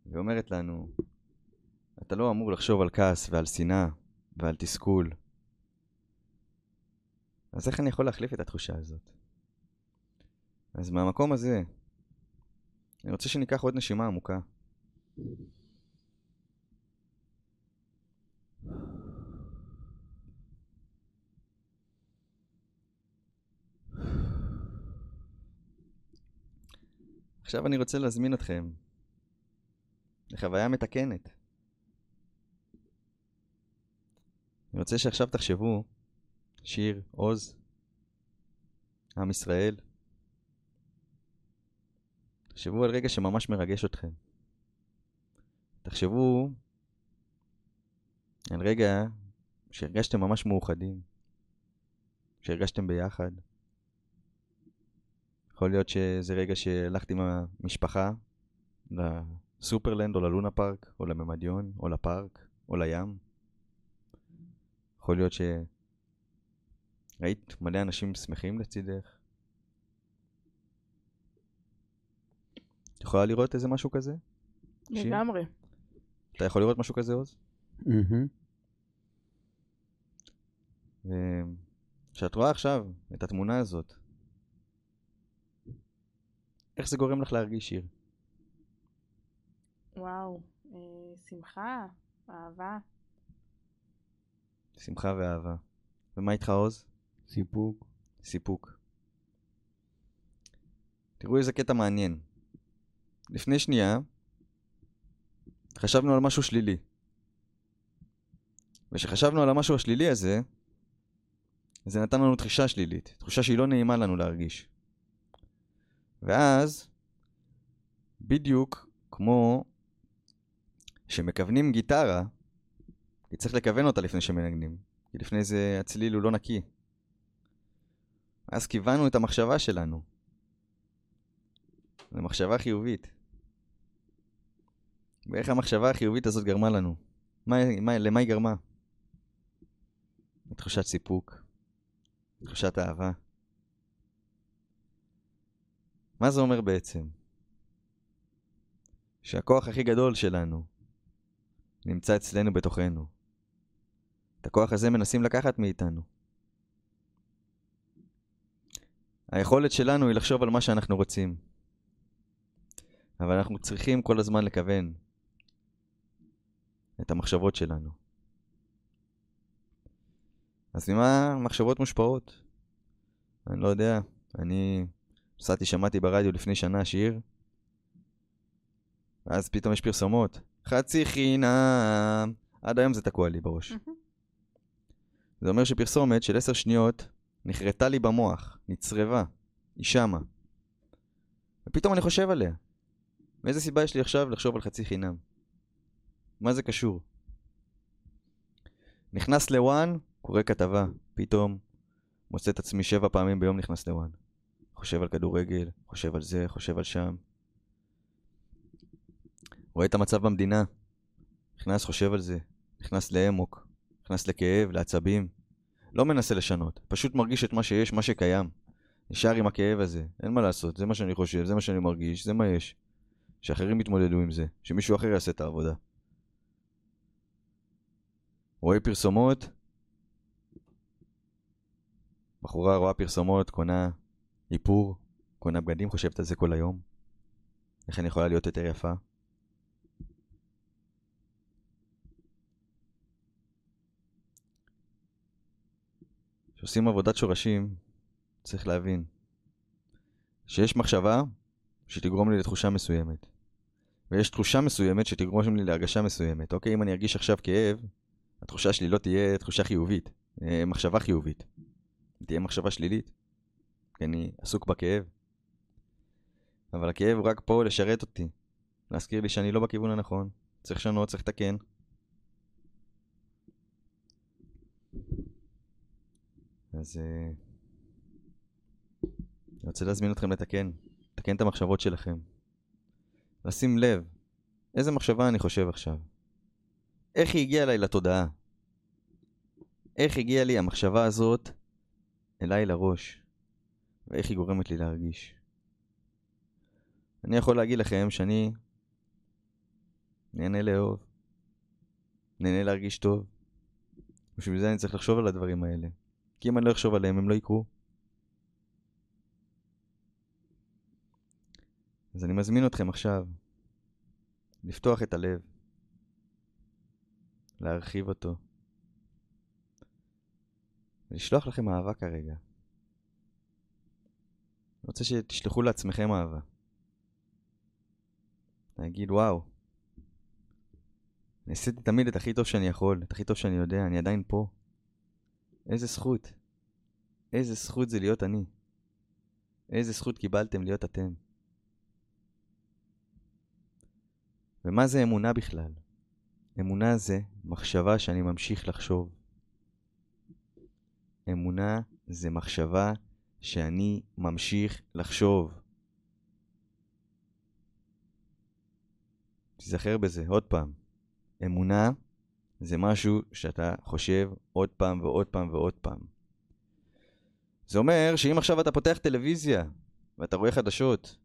והיא אומרת לנו, אתה לא אמור לחשוב על כעס ועל שנאה ועל תסכול. אז איך אני יכול להחליף את התחושה הזאת? אז מהמקום הזה, אני רוצה שניקח עוד נשימה עמוקה. עכשיו אני רוצה להזמין אתכם לחוויה מתקנת. אני רוצה שעכשיו תחשבו, שיר, עוז, עם ישראל, תחשבו על רגע שממש מרגש אתכם. תחשבו על רגע שהרגשתם ממש מאוחדים, שהרגשתם ביחד. יכול להיות שזה רגע שהלכת עם המשפחה לסופרלנד או ללונה פארק, או לממדיון, או לפארק, או לים. יכול להיות שראית מלא אנשים שמחים לצידך. את יכולה לראות איזה משהו כזה? לגמרי. אתה יכול לראות משהו כזה, עוז? מהמם. וכשאת רואה עכשיו את התמונה הזאת, איך זה גורם לך להרגיש שיר? וואו. אה, שמחה, אהבה. שמחה ואהבה. ומה איתך עוז? סיפוק. סיפוק. תראו איזה קטע מעניין. לפני שנייה חשבנו על משהו שלילי. וכשחשבנו על המשהו השלילי הזה, זה נתן לנו תחושה שלילית, תחושה שהיא לא נעימה לנו להרגיש. ואז, בדיוק כמו שמכוונים גיטרה, כי צריך לכוון אותה לפני שמנגנים, כי לפני זה הצליל הוא לא נקי. אז כיוונו את המחשבה שלנו למחשבה חיובית. ואיך המחשבה החיובית הזאת גרמה לנו? מה, מה, למה היא גרמה? לתחושת סיפוק, לתחושת אהבה. מה זה אומר בעצם? שהכוח הכי גדול שלנו נמצא אצלנו בתוכנו. את הכוח הזה מנסים לקחת מאיתנו. היכולת שלנו היא לחשוב על מה שאנחנו רוצים. אבל אנחנו צריכים כל הזמן לכוון את המחשבות שלנו. אז ממה המחשבות מושפעות? אני לא יודע. אני נסעתי, שמעתי ברדיו לפני שנה שיר, ואז פתאום יש פרסומות. חצי חינם. עד היום זה תקוע לי בראש. מהמם. זה אומר שפרסומת של עשר שניות נחרטה לי במוח, נצרבה, היא שמה. ופתאום אני חושב עליה. ואיזה סיבה יש לי עכשיו לחשוב על חצי חינם? מה זה קשור? נכנס לוואן, קורא כתבה, פתאום מוצא את עצמי שבע פעמים ביום נכנס לוואן. חושב על כדורגל, חושב על זה, חושב על שם. רואה את המצב במדינה, נכנס, חושב על זה, נכנס לאמוק, נכנס לכאב, לעצבים. לא מנסה לשנות, פשוט מרגיש את מה שיש, מה שקיים. נשאר עם הכאב הזה, אין מה לעשות, זה מה שאני חושב, זה מה שאני מרגיש, זה מה יש. שאחרים יתמודדו עם זה, שמישהו אחר יעשה את העבודה. רואה פרסומות, בחורה רואה פרסומות, קונה איפור, קונה בגדים, חושבת על זה כל היום. איך אני יכולה להיות יותר יפה? כשעושים עבודת שורשים, צריך להבין שיש מחשבה שתגרום לי לתחושה מסוימת. ויש תחושה מסוימת שתגרום לי להרגשה מסוימת. אוקיי, אם אני ארגיש עכשיו כאב, התחושה שלי לא תהיה תחושה חיובית, אה, מחשבה חיובית. תהיה מחשבה שלילית, כי אני עסוק בכאב. אבל הכאב הוא רק פה לשרת אותי, להזכיר לי שאני לא בכיוון הנכון, צריך לשנות, צריך לתקן. אז אה, אני רוצה להזמין אתכם לתקן, לתקן את המחשבות שלכם. לשים לב, איזה מחשבה אני חושב עכשיו? איך היא הגיעה אליי לתודעה? איך הגיעה לי המחשבה הזאת אליי לראש, ואיך היא גורמת לי להרגיש. אני יכול להגיד לכם שאני נהנה לאהוב, נהנה להרגיש טוב. בשביל זה אני צריך לחשוב על הדברים האלה. כי אם אני לא אחשוב עליהם, הם לא יקרו. אז אני מזמין אתכם עכשיו לפתוח את הלב, להרחיב אותו, ולשלוח לכם אהבה כרגע. אני רוצה שתשלחו לעצמכם אהבה. להגיד, וואו, אני עשיתי תמיד את הכי טוב שאני יכול, את הכי טוב שאני יודע, אני עדיין פה. איזה זכות. איזה זכות זה להיות אני. איזה זכות קיבלתם להיות אתם. ומה זה אמונה בכלל? אמונה זה מחשבה שאני ממשיך לחשוב. אמונה זה מחשבה שאני ממשיך לחשוב. תיזכר בזה עוד פעם. אמונה זה משהו שאתה חושב עוד פעם ועוד פעם ועוד פעם. זה אומר שאם עכשיו אתה פותח טלוויזיה ואתה רואה חדשות,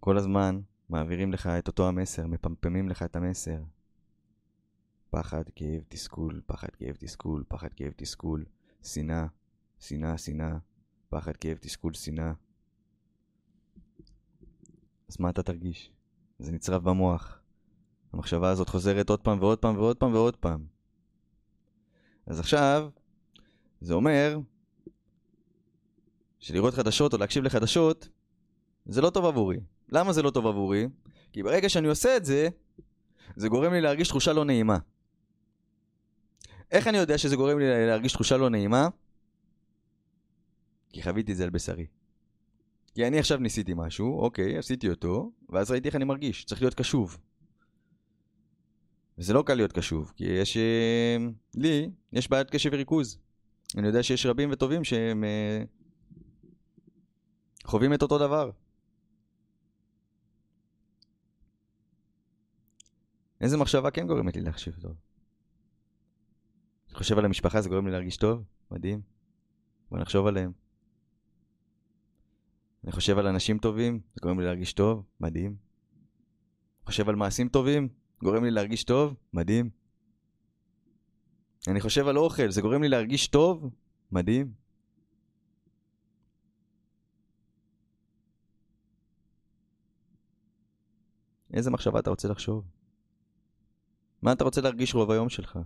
כל הזמן מעבירים לך את אותו המסר, מפמפמים לך את המסר. פחד, כאב, תסכול, פחד, כאב, תסכול, פחד, כאב, תסכול, שנאה, שנאה, שנאה, פחד, כאב, תסכול, שנאה. אז מה אתה תרגיש? זה נצרב במוח. המחשבה הזאת חוזרת עוד פעם ועוד פעם ועוד פעם ועוד פעם. אז עכשיו, זה אומר שלראות חדשות או להקשיב לחדשות זה לא טוב עבורי. למה זה לא טוב עבורי? כי ברגע שאני עושה את זה, זה גורם לי להרגיש תחושה לא נעימה. איך אני יודע שזה גורם לי להרגיש תחושה לא נעימה? כי חוויתי את זה על בשרי. כי אני עכשיו ניסיתי משהו, אוקיי, עשיתי אותו, ואז ראיתי איך אני מרגיש, צריך להיות קשוב. וזה לא קל להיות קשוב, כי יש... אה, לי, יש בעיית קשב וריכוז. אני יודע שיש רבים וטובים שהם אה, חווים את אותו דבר. איזה מחשבה כן גורמת לי להחשיב טוב? אני חושב על המשפחה, זה גורם לי להרגיש טוב? מדהים. בוא נחשוב עליהם. אני חושב על אנשים טובים, זה גורם לי להרגיש טוב? מדהים. חושב על מעשים טובים, גורם לי להרגיש טוב? מדהים. אני חושב על אוכל, זה גורם לי להרגיש טוב? מדהים. איזה מחשבה אתה רוצה לחשוב? מה אתה רוצה להרגיש רוב היום שלך?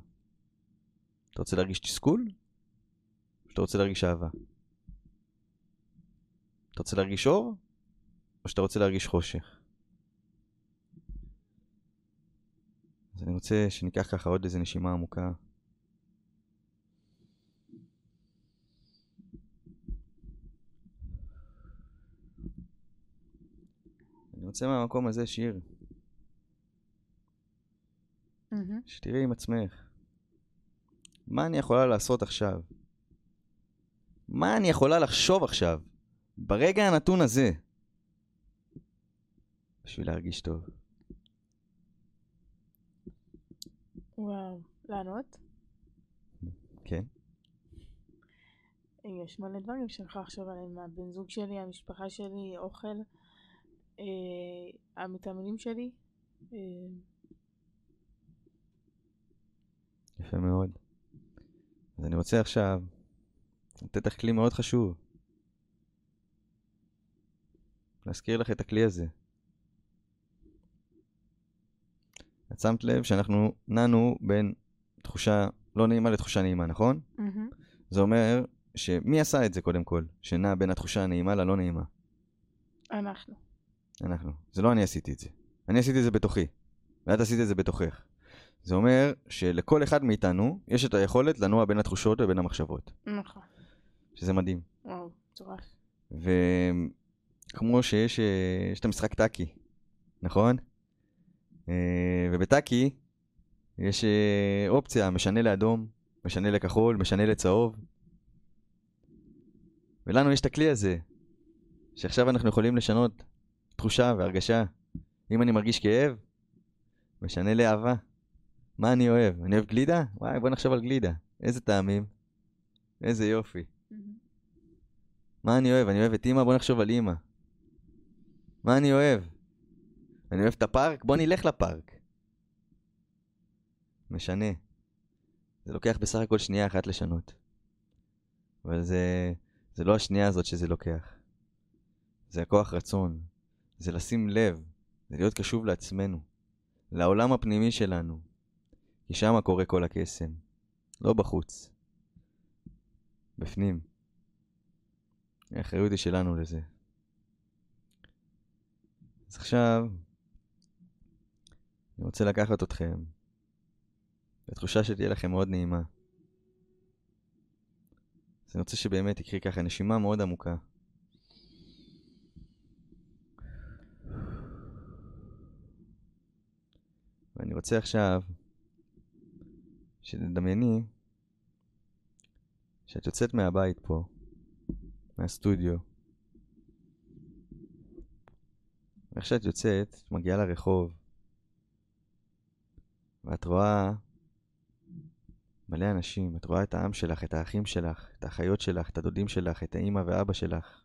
אתה רוצה להרגיש תסכול? או שאתה רוצה להרגיש אהבה? אתה רוצה להרגיש אור? או שאתה רוצה להרגיש חושך? אז אני רוצה שניקח ככה עוד איזה נשימה עמוקה. אני רוצה מהמקום הזה שיר. שתראי עם עצמך. מה אני יכולה לעשות עכשיו? מה אני יכולה לחשוב עכשיו? ברגע הנתון הזה. בשביל להרגיש טוב. וואו. לענות? כן? יש מלא דברים שאני יכולה לחשוב עליהם. הבן זוג שלי, המשפחה שלי, אוכל, אה, המתאמנים שלי. אה, יפה מאוד. אז אני רוצה עכשיו לתת לך כלי מאוד חשוב. להזכיר לך את הכלי הזה. את שמת לב שאנחנו נענו בין תחושה לא נעימה לתחושה נעימה, נכון? מהמם. זה אומר שמי עשה את זה קודם כל? שנע בין התחושה הנעימה ללא נעימה. אנחנו. אנחנו. זה לא אני עשיתי את זה. אני עשיתי את זה בתוכי, ואת עשית את זה בתוכך. זה אומר שלכל אחד מאיתנו יש את היכולת לנוע בין התחושות ובין המחשבות, נכון. שזה מדהים. וואו, מטורף. וכמו שיש אה, יש את המשחק טאקי, נכון? אה, ובטאקי יש אה, אופציה, משנה לאדום, משנה לכחול, משנה לצהוב. ולנו יש את הכלי הזה, שעכשיו אנחנו יכולים לשנות תחושה והרגשה. אם אני מרגיש כאב, משנה לאהבה. מה אני אוהב? אני אוהב גלידה? וואי, בוא נחשוב על גלידה. איזה טעמים? איזה יופי. מה אני אוהב? אני אוהב את אימא? בוא נחשוב על אימא. מה אני אוהב? אני אוהב את הפארק? בוא נלך לפארק. משנה. זה לוקח בסך הכל שנייה אחת לשנות. אבל זה, זה לא השנייה הזאת שזה לוקח. זה הכוח רצון. זה לשים לב. זה להיות קשוב לעצמנו. לעולם הפנימי שלנו. כי שם קורה כל הקסם. לא בחוץ. בפנים. האחריות היא שלנו לזה. אז עכשיו, אני רוצה לקחת אתכם בתחושה שתהיה לכם מאוד נעימה. אז אני רוצה שבאמת תקחי ככה נשימה מאוד עמוקה. ואני רוצה עכשיו שתדמייני שאת יוצאת מהבית פה, מהסטודיו. ואיך שאת יוצאת, את מגיעה לרחוב, ואת רואה מלא אנשים, את רואה את העם שלך, את האחים שלך, את האחיות שלך, את הדודים שלך, את האימא ואבא שלך.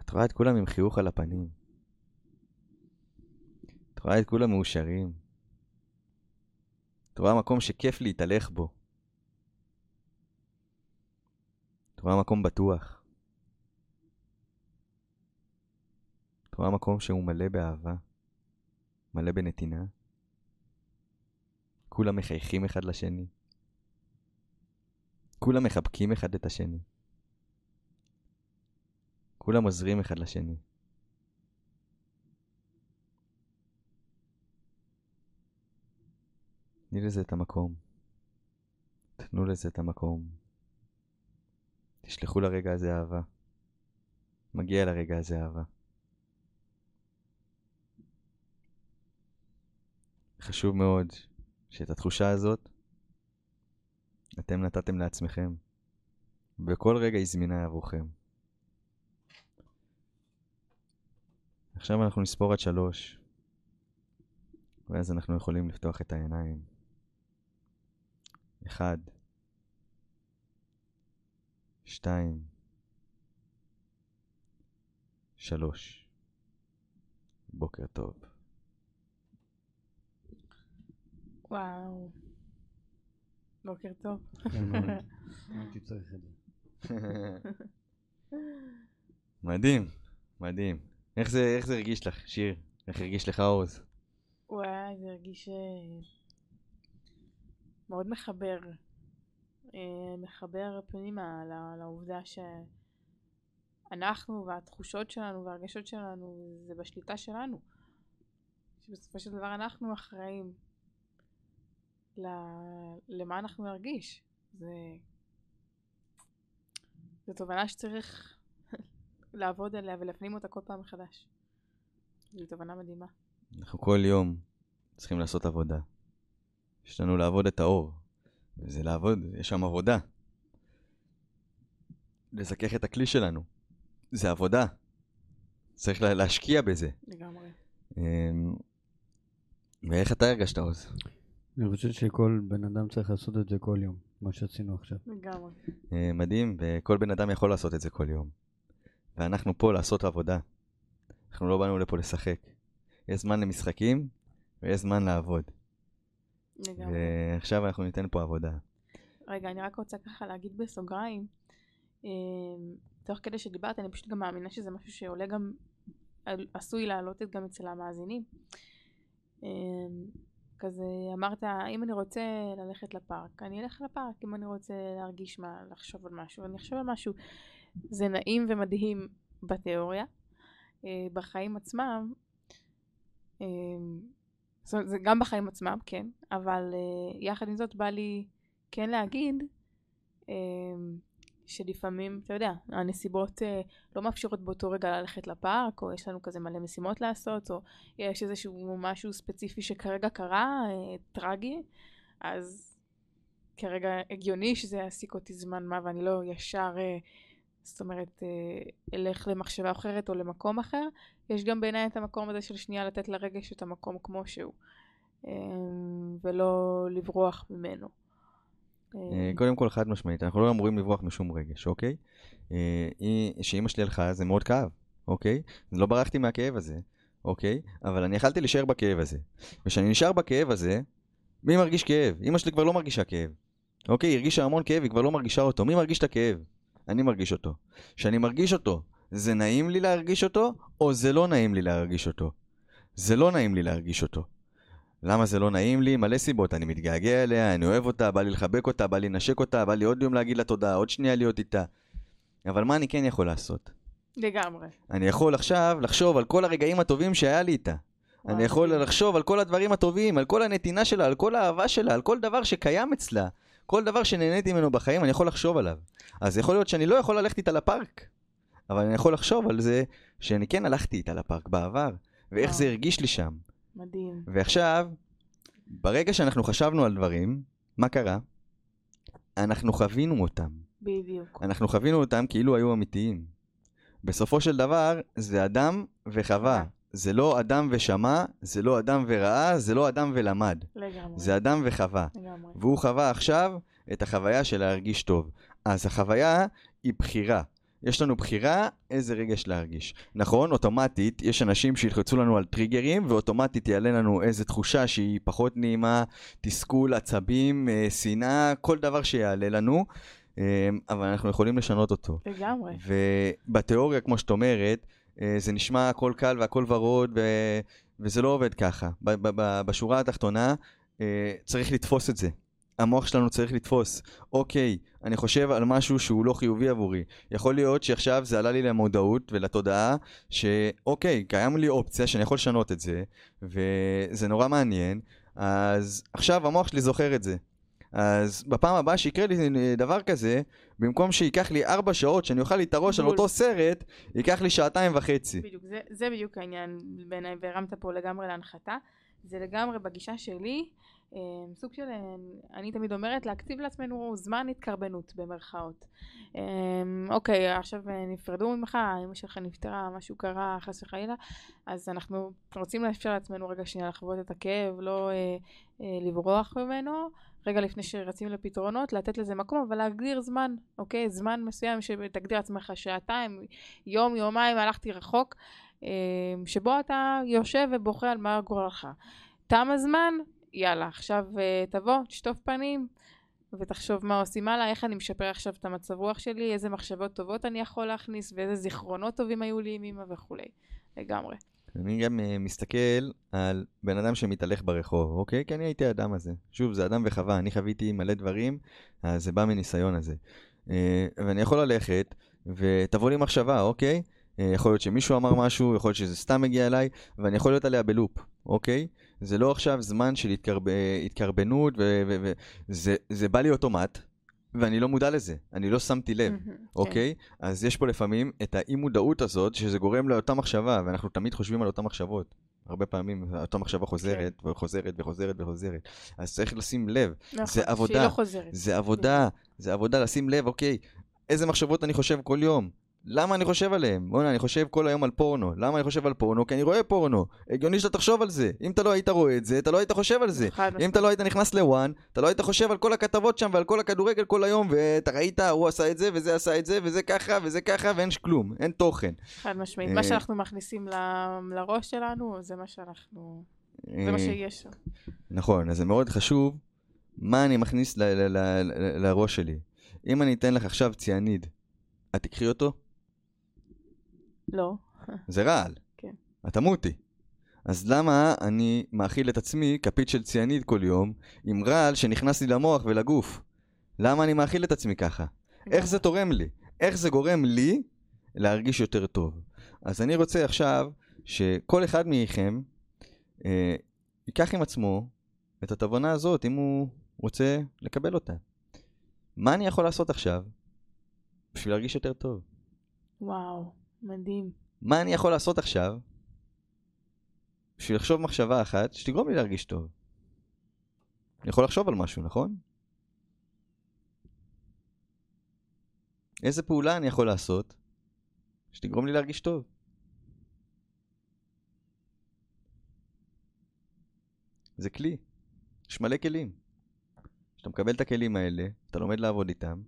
את רואה את כולם עם חיוך על הפנים. את רואה את כולם מאושרים. את רואה מקום שכיף להתהלך בו. את רואה מקום בטוח. את רואה מקום שהוא מלא באהבה, מלא בנתינה. כולם מחייכים אחד לשני. כולם מחבקים אחד את השני. כולם עוזרים אחד לשני. תני לזה את המקום. תנו לזה את המקום. תשלחו לרגע הזה אהבה. מגיע לרגע הזה אהבה. חשוב מאוד שאת התחושה הזאת אתם נתתם לעצמכם. וכל רגע היא זמינה עבורכם. עכשיו אנחנו נספור עד שלוש, ואז אנחנו יכולים לפתוח את העיניים. אחד, שתיים, שלוש. בוקר טוב. וואו. בוקר טוב. כן. הייתי צריך את זה. מדהים, מדהים. איך זה, איך זה הרגיש לך, שיר? איך הרגיש לך עוז? וואי, זה הרגיש אה, מאוד מחבר. אה, מחבר פנימה לעובדה שאנחנו והתחושות שלנו והרגשות שלנו זה בשליטה שלנו. שבסופו של דבר אנחנו אחראים למה אנחנו נרגיש. זה... זו תובנה שצריך לעבוד עליה ולהפנים אותה כל פעם מחדש. זו תובנה מדהימה. אנחנו כל יום צריכים לעשות עבודה. יש לנו לעבוד את האור. וזה לעבוד, יש שם עבודה. לזכך את הכלי שלנו. זה עבודה. צריך לה- להשקיע בזה. לגמרי. אמ, ואיך אתה הרגשת עוז? אני חושב שכל בן אדם צריך לעשות את זה כל יום, מה שעשינו עכשיו. לגמרי. אה, מדהים, וכל בן אדם יכול לעשות את זה כל יום. ואנחנו פה לעשות עבודה. אנחנו לא באנו לפה לשחק. יש זמן למשחקים ויש זמן לעבוד. לגמרי. ועכשיו אנחנו ניתן פה עבודה. רגע, אני רק רוצה ככה להגיד בסוגריים, אה, תוך כדי שדיברת, אני פשוט גם מאמינה שזה משהו שעולה גם, עשוי לעלות גם אצל המאזינים. כזה אמרת, אם אני רוצה ללכת לפארק, אני אלך לפארק, אם אני רוצה להרגיש מה, לחשוב על משהו, אני אחשוב על משהו. זה נעים ומדהים בתיאוריה. אה, בחיים עצמם, אה, זאת אומרת, זה גם בחיים עצמם, כן, אבל אה, יחד עם זאת בא לי כן להגיד אה, שלפעמים, אתה יודע, הנסיבות אה, לא מאפשרות באותו רגע ללכת לפארק, או יש לנו כזה מלא משימות לעשות, או יש איזשהו משהו ספציפי שכרגע קרה, אה, טרגי, אז כרגע הגיוני שזה יעסיק אותי זמן מה ואני לא ישר, אה, זאת אומרת, אה, אלך למחשבה אחרת או למקום אחר. יש גם בעיניי את המקום הזה של שנייה לתת לרגש את המקום כמו שהוא, אה, ולא לברוח ממנו. אה, קודם כל, חד משמעית, אנחנו לא אמורים לברוח משום רגש, אוקיי? אה, שאימא שלי הלכה, זה מאוד כאב, אוקיי? לא ברחתי מהכאב הזה, אוקיי? אבל אני יכלתי להישאר בכאב הזה. וכשאני נשאר בכאב הזה, מי מרגיש כאב? אימא שלי כבר לא מרגישה כאב. אוקיי? היא הרגישה המון כאב, היא כבר לא מרגישה אותו. מי מרגיש את הכאב? אני מרגיש אותו. כשאני מרגיש אותו, זה נעים לי להרגיש אותו, או זה לא נעים לי להרגיש אותו? זה לא נעים לי להרגיש אותו. למה זה לא נעים לי? מלא סיבות. אני מתגעגע אליה, אני אוהב אותה, בא לי לחבק אותה, בא לי לנשק אותה, בא לי עוד יום להגיד לה תודה, עוד שנייה להיות איתה. אבל מה אני כן יכול לעשות? לגמרי. אני יכול עכשיו לחשוב על כל הרגעים הטובים שהיה לי איתה. אני וואו, יכול מדהים. לחשוב על כל הדברים הטובים, על כל הנתינה שלה, על כל האהבה שלה, על כל דבר שקיים אצלה. כל דבר שנהניתי ממנו בחיים, אני יכול לחשוב עליו. אז יכול להיות שאני לא יכול ללכת איתה לפארק, אבל אני יכול לחשוב על זה שאני כן הלכתי איתה לפארק בעבר, ואיך וואו. זה הרגיש לי שם. מדהים. ועכשיו, ברגע שאנחנו חשבנו על דברים, מה קרה? אנחנו חווינו אותם. בדיוק. אנחנו חווינו אותם כאילו היו אמיתיים. בסופו של דבר, זה אדם וחווה. זה לא אדם ושמע, זה לא אדם וראה, זה לא אדם ולמד. לגמרי. זה אדם וחווה. לגמרי. והוא חווה עכשיו את החוויה של להרגיש טוב. אז החוויה היא בחירה. יש לנו בחירה איזה רגש להרגיש. נכון, אוטומטית, יש אנשים שילחצו לנו על טריגרים, ואוטומטית יעלה לנו איזה תחושה שהיא פחות נעימה, תסכול, עצבים, אה, שנאה, כל דבר שיעלה לנו, אה, אבל אנחנו יכולים לשנות אותו. לגמרי. ובתיאוריה, כמו שאת אומרת, אה, זה נשמע הכל קל והכל ורוד, ו... וזה לא עובד ככה. בשורה התחתונה, צריך לתפוס את זה. המוח שלנו צריך לתפוס. אוקיי, אני חושב על משהו שהוא לא חיובי עבורי. יכול להיות שעכשיו זה עלה לי למודעות ולתודעה, שאוקיי, קיים לי אופציה שאני יכול לשנות את זה, וזה נורא מעניין, אז עכשיו המוח שלי זוכר את זה. אז בפעם הבאה שיקרה לי דבר כזה, במקום שייקח לי ארבע שעות שאני אוכל לי את הראש על. אותו סרט, ייקח לי שעתיים וחצי. בדיוק, זה, זה בדיוק העניין בעיניי, והרמת פה לגמרי להנחתה. זה לגמרי בגישה שלי, סוג של, אה, אני תמיד אומרת, להקציב לעצמנו זמן התקרבנות במרכאות. אה, אוקיי, עכשיו אה, נפרדו ממך, אמא שלך נפטרה, משהו קרה, חס וחלילה, אז אנחנו רוצים לאפשר לעצמנו רגע שנייה לחוות את הכאב, לא אה, אה, לברוח ממנו. רגע לפני שרצים לפתרונות, לתת לזה מקום, אבל להגדיר זמן, אוקיי? זמן מסוים שתגדיר לעצמך שעתיים, יום, יומיים, הלכתי רחוק, שבו אתה יושב ובוכה על מה גורלך. תם הזמן, יאללה, עכשיו אה, תבוא, תשטוף פנים, ותחשוב מה עושים הלאה, איך אני משפר עכשיו את המצב רוח שלי, איזה מחשבות טובות אני יכול להכניס, ואיזה זיכרונות טובים היו לי עם אמא וכולי. לגמרי. אני גם uh, מסתכל על בן אדם שמתהלך ברחוב, אוקיי? כי אני הייתי האדם הזה. שוב, זה אדם וחווה, אני חוויתי מלא דברים, אז זה בא מניסיון הזה. Uh, ואני יכול ללכת, ותבוא לי מחשבה, אוקיי? Uh, יכול להיות שמישהו אמר משהו, יכול להיות שזה סתם מגיע אליי, ואני יכול להיות עליה בלופ, אוקיי? זה לא עכשיו זמן של התקרב... התקרבנות, וזה זה בא לי אוטומט, ואני לא מודע לזה, אני לא שמתי לב. כן. אוקיי? אז יש פה לפעמים את האי-מודעות הזאת, שזה גורם לאותה מחשבה, ואנחנו תמיד חושבים על אותן מחשבות. הרבה פעמים אותה מחשבה חוזרת, וחוזרת, וחוזרת, וחוזרת. אז צריך לשים לב. נכון, זה שהיא עבודה. לא חוזרת. זה עבודה, זה עבודה לשים לב, אוקיי, איזה מחשבות אני חושב כל יום? למה אני חושב עליהם? בוא'נה, אני חושב כל היום על פורנו. למה אני חושב על פורנו? כי אני רואה פורנו. הגיוני שאתה תחשוב על זה. אם אתה לא היית רואה את זה, אתה לא היית חושב על זה. אם. אתה לא היית נכנס לוואן, אתה לא היית חושב על כל הכתבות שם ועל כל הכדורגל כל היום, ואתה ראית, הוא עשה את זה, וזה עשה את זה, וזה ככה, וזה ככה, ואין כלום, אין תוכן. חד משמעית. אה, מה שאנחנו מכניסים לראש שלנו, זה מה שאנחנו... זה מה אה, שיש שם. נכון, אז זה מאוד חשוב מה אני מכניס לראש שלי. אם אני אתן לך עכשיו ציאניד, את תקחי אותו? לא. זה רעל. כן. את תמותי. אז למה אני מאכיל את עצמי כפית של ציאניד כל יום עם רעל שנכנס לי למוח ולגוף? למה אני מאכיל את עצמי ככה? איך זה תורם לי? איך זה גורם לי להרגיש יותר טוב? אז אני רוצה עכשיו שכל אחד מכם אה, ייקח עם עצמו את התובנה הזאת, אם הוא רוצה לקבל אותה. מה אני יכול לעשות עכשיו בשביל להרגיש יותר טוב? וואו, מדהים. מה אני יכול לעשות עכשיו בשביל לחשוב מחשבה אחת שתגרום לי להרגיש טוב? אני יכול לחשוב על משהו, נכון? איזה פעולה אני יכול לעשות שתגרום לי להרגיש טוב? זה כלי. יש מלא כלים. כשאתה מקבל את הכלים האלה, אתה לומד לעבוד איתם,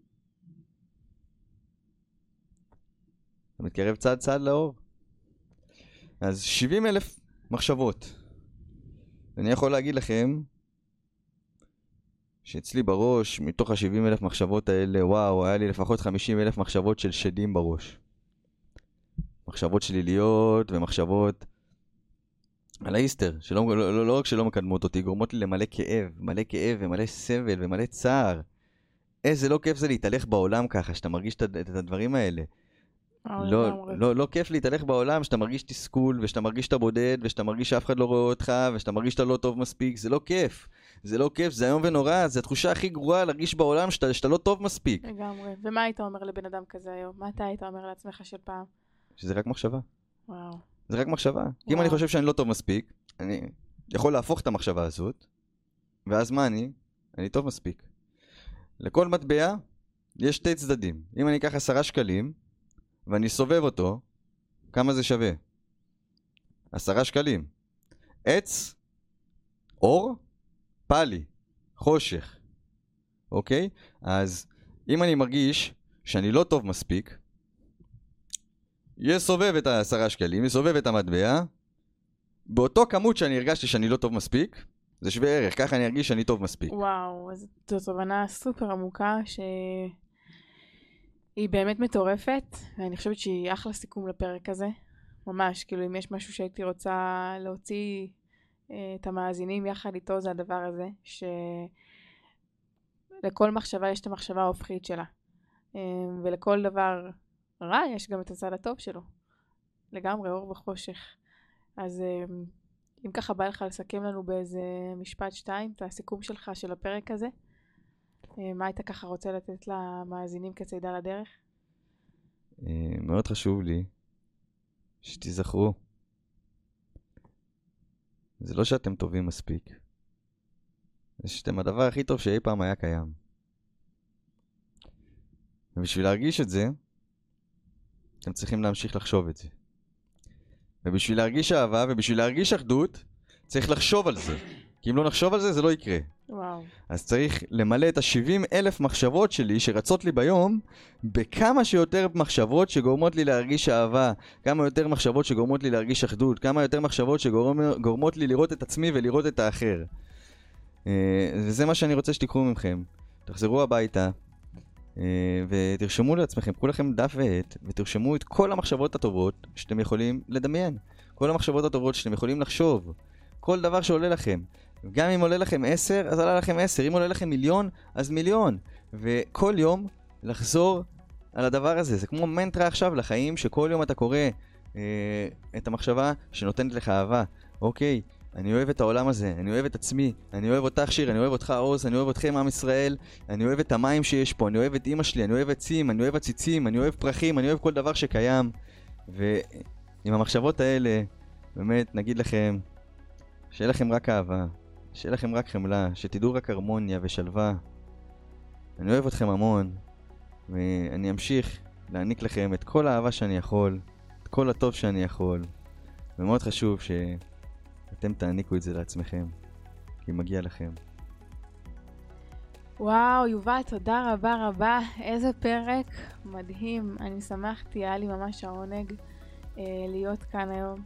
אתה מתקרב צעד צעד לאור. אז 70 אלף מחשבות. אני יכול להגיד לכם שאצלי בראש, מתוך ה-70 אלף מחשבות האלה, וואו, היה לי לפחות 50 אלף מחשבות של שדים בראש. מחשבות שליליות ומחשבות על האיסטר, שלא, לא, לא, לא רק שלא מקדמות אותי, גורמות לי למלא כאב, מלא כאב ומלא סבל ומלא צער. איזה לא כיף זה להתהלך בעולם ככה, שאתה מרגיש את, את הדברים האלה. וואו, לא, לגמרי. לא, לא כיף להתהלך בעולם שאתה מרגיש תסכול, ושאתה מרגיש שאתה בודד, ושאתה מרגיש שאף אחד לא רואה אותך, ושאתה מרגיש שאתה לא טוב מספיק, זה לא כיף. זה לא כיף, זה איום ונורא, זו התחושה הכי גרועה להרגיש בעולם שאתה, שאתה לא טוב מספיק. לגמרי. ומה היית אומר לבן אדם כזה היום? מה אתה היית אומר לעצמך של פעם? שזה רק מחשבה. וואו. זה רק מחשבה. כי אם וואו. אני חושב שאני לא טוב מספיק, אני יכול להפוך את המחשבה הזאת, ואז מה אני? אני טוב מספיק. לכל מטבע יש שתי צדדים. אם אני אקח עשרה שקלים, ואני סובב אותו, כמה זה שווה? עשרה שקלים. עץ, אור, פאלי, חושך. אוקיי? אז אם אני מרגיש שאני לא טוב מספיק, יסובב את העשרה שקלים, יסובב את המטבע, באותו כמות שאני הרגשתי שאני לא טוב מספיק, זה שווה ערך, ככה אני ארגיש שאני טוב מספיק. וואו, זו תובנה סופר עמוקה שהיא באמת מטורפת, ואני חושבת שהיא אחלה סיכום לפרק הזה. ממש, כאילו אם יש משהו שהייתי רוצה להוציא אה, את המאזינים יחד איתו זה הדבר הזה, שלכל מחשבה יש את המחשבה ההופכית שלה. אה, ולכל דבר רע יש גם את הצד הטוב שלו. לגמרי, אור וחושך. אז אה, אם ככה בא לך לסכם לנו באיזה משפט שתיים את הסיכום שלך של הפרק הזה, מה היית ככה רוצה לתת למאזינים כצידה לדרך? אה, מאוד חשוב לי שתיזכרו, זה לא שאתם טובים מספיק, זה שאתם הדבר הכי טוב שאי פעם היה קיים. ובשביל להרגיש את זה, אתם צריכים להמשיך לחשוב את זה. ובשביל להרגיש אהבה ובשביל להרגיש אחדות, צריך לחשוב על זה. כי אם לא נחשוב על זה, זה לא יקרה. וואו. אז צריך למלא את ה-70 אלף מחשבות שלי שרצות לי ביום בכמה שיותר מחשבות שגורמות לי להרגיש אהבה, כמה יותר מחשבות שגורמות לי להרגיש אחדות, כמה יותר מחשבות שגורמות לי לראות את עצמי ולראות את האחר. אה, וזה מה שאני רוצה שתיקחו מכם. תחזרו הביתה אה, ותרשמו לעצמכם, קחו לכם דף ועט ותרשמו את כל המחשבות הטובות שאתם יכולים לדמיין. כל המחשבות הטובות שאתם יכולים לחשוב. כל דבר שעולה לכם. גם אם עולה לכם 10, אז עלה לכם 10. אם עולה לכם מיליון, אז מיליון. וכל יום לחזור על הדבר הזה. זה כמו מנטרה עכשיו לחיים, שכל יום אתה קורא אה, את המחשבה שנותנת לך אהבה. אוקיי, אני אוהב את העולם הזה, אני אוהב את עצמי, אני אוהב אותך שיר, אני אוהב אותך עוז, אני אוהב אתכם עם ישראל, אני אוהב את המים שיש פה, אני אוהב את אימא שלי, אני אוהב עצים, אני אוהב עציצים, אני אוהב פרחים, אני אוהב כל דבר שקיים. ועם המחשבות האלה, באמת, נגיד לכם, שיהיה לכם רק אהבה, שיהיה לכם רק חמלה, שתדעו רק הרמוניה ושלווה. אני אוהב אתכם המון, ואני אמשיך להעניק לכם את כל האהבה שאני יכול, את כל הטוב שאני יכול, ומאוד חשוב שאתם תעניקו את זה לעצמכם, כי מגיע לכם. וואו, יובל, תודה רבה רבה. איזה פרק מדהים. אני שמחתי, היה לי ממש העונג אה, להיות כאן היום.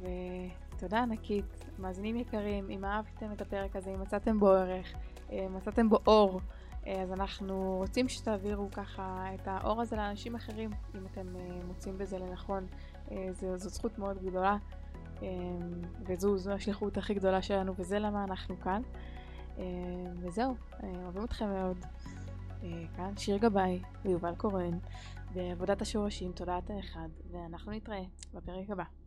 ותודה ענקית. מאזינים יקרים, אם אהבתם את הפרק הזה, אם מצאתם בו ערך, אה, מצאתם בו אור, אה, אז אנחנו רוצים שתעבירו ככה את האור הזה לאנשים אחרים, אם אתם אה, מוצאים בזה לנכון. זו, זו זכות מאוד גדולה, וזו זו השליחות הכי גדולה שלנו, וזה למה אנחנו כאן. וזהו, אוהבים אתכם מאוד. כאן שיר גבאי ויובל קורן בעבודת השורשים, תודעת האחד, ואנחנו נתראה בפרק הבא.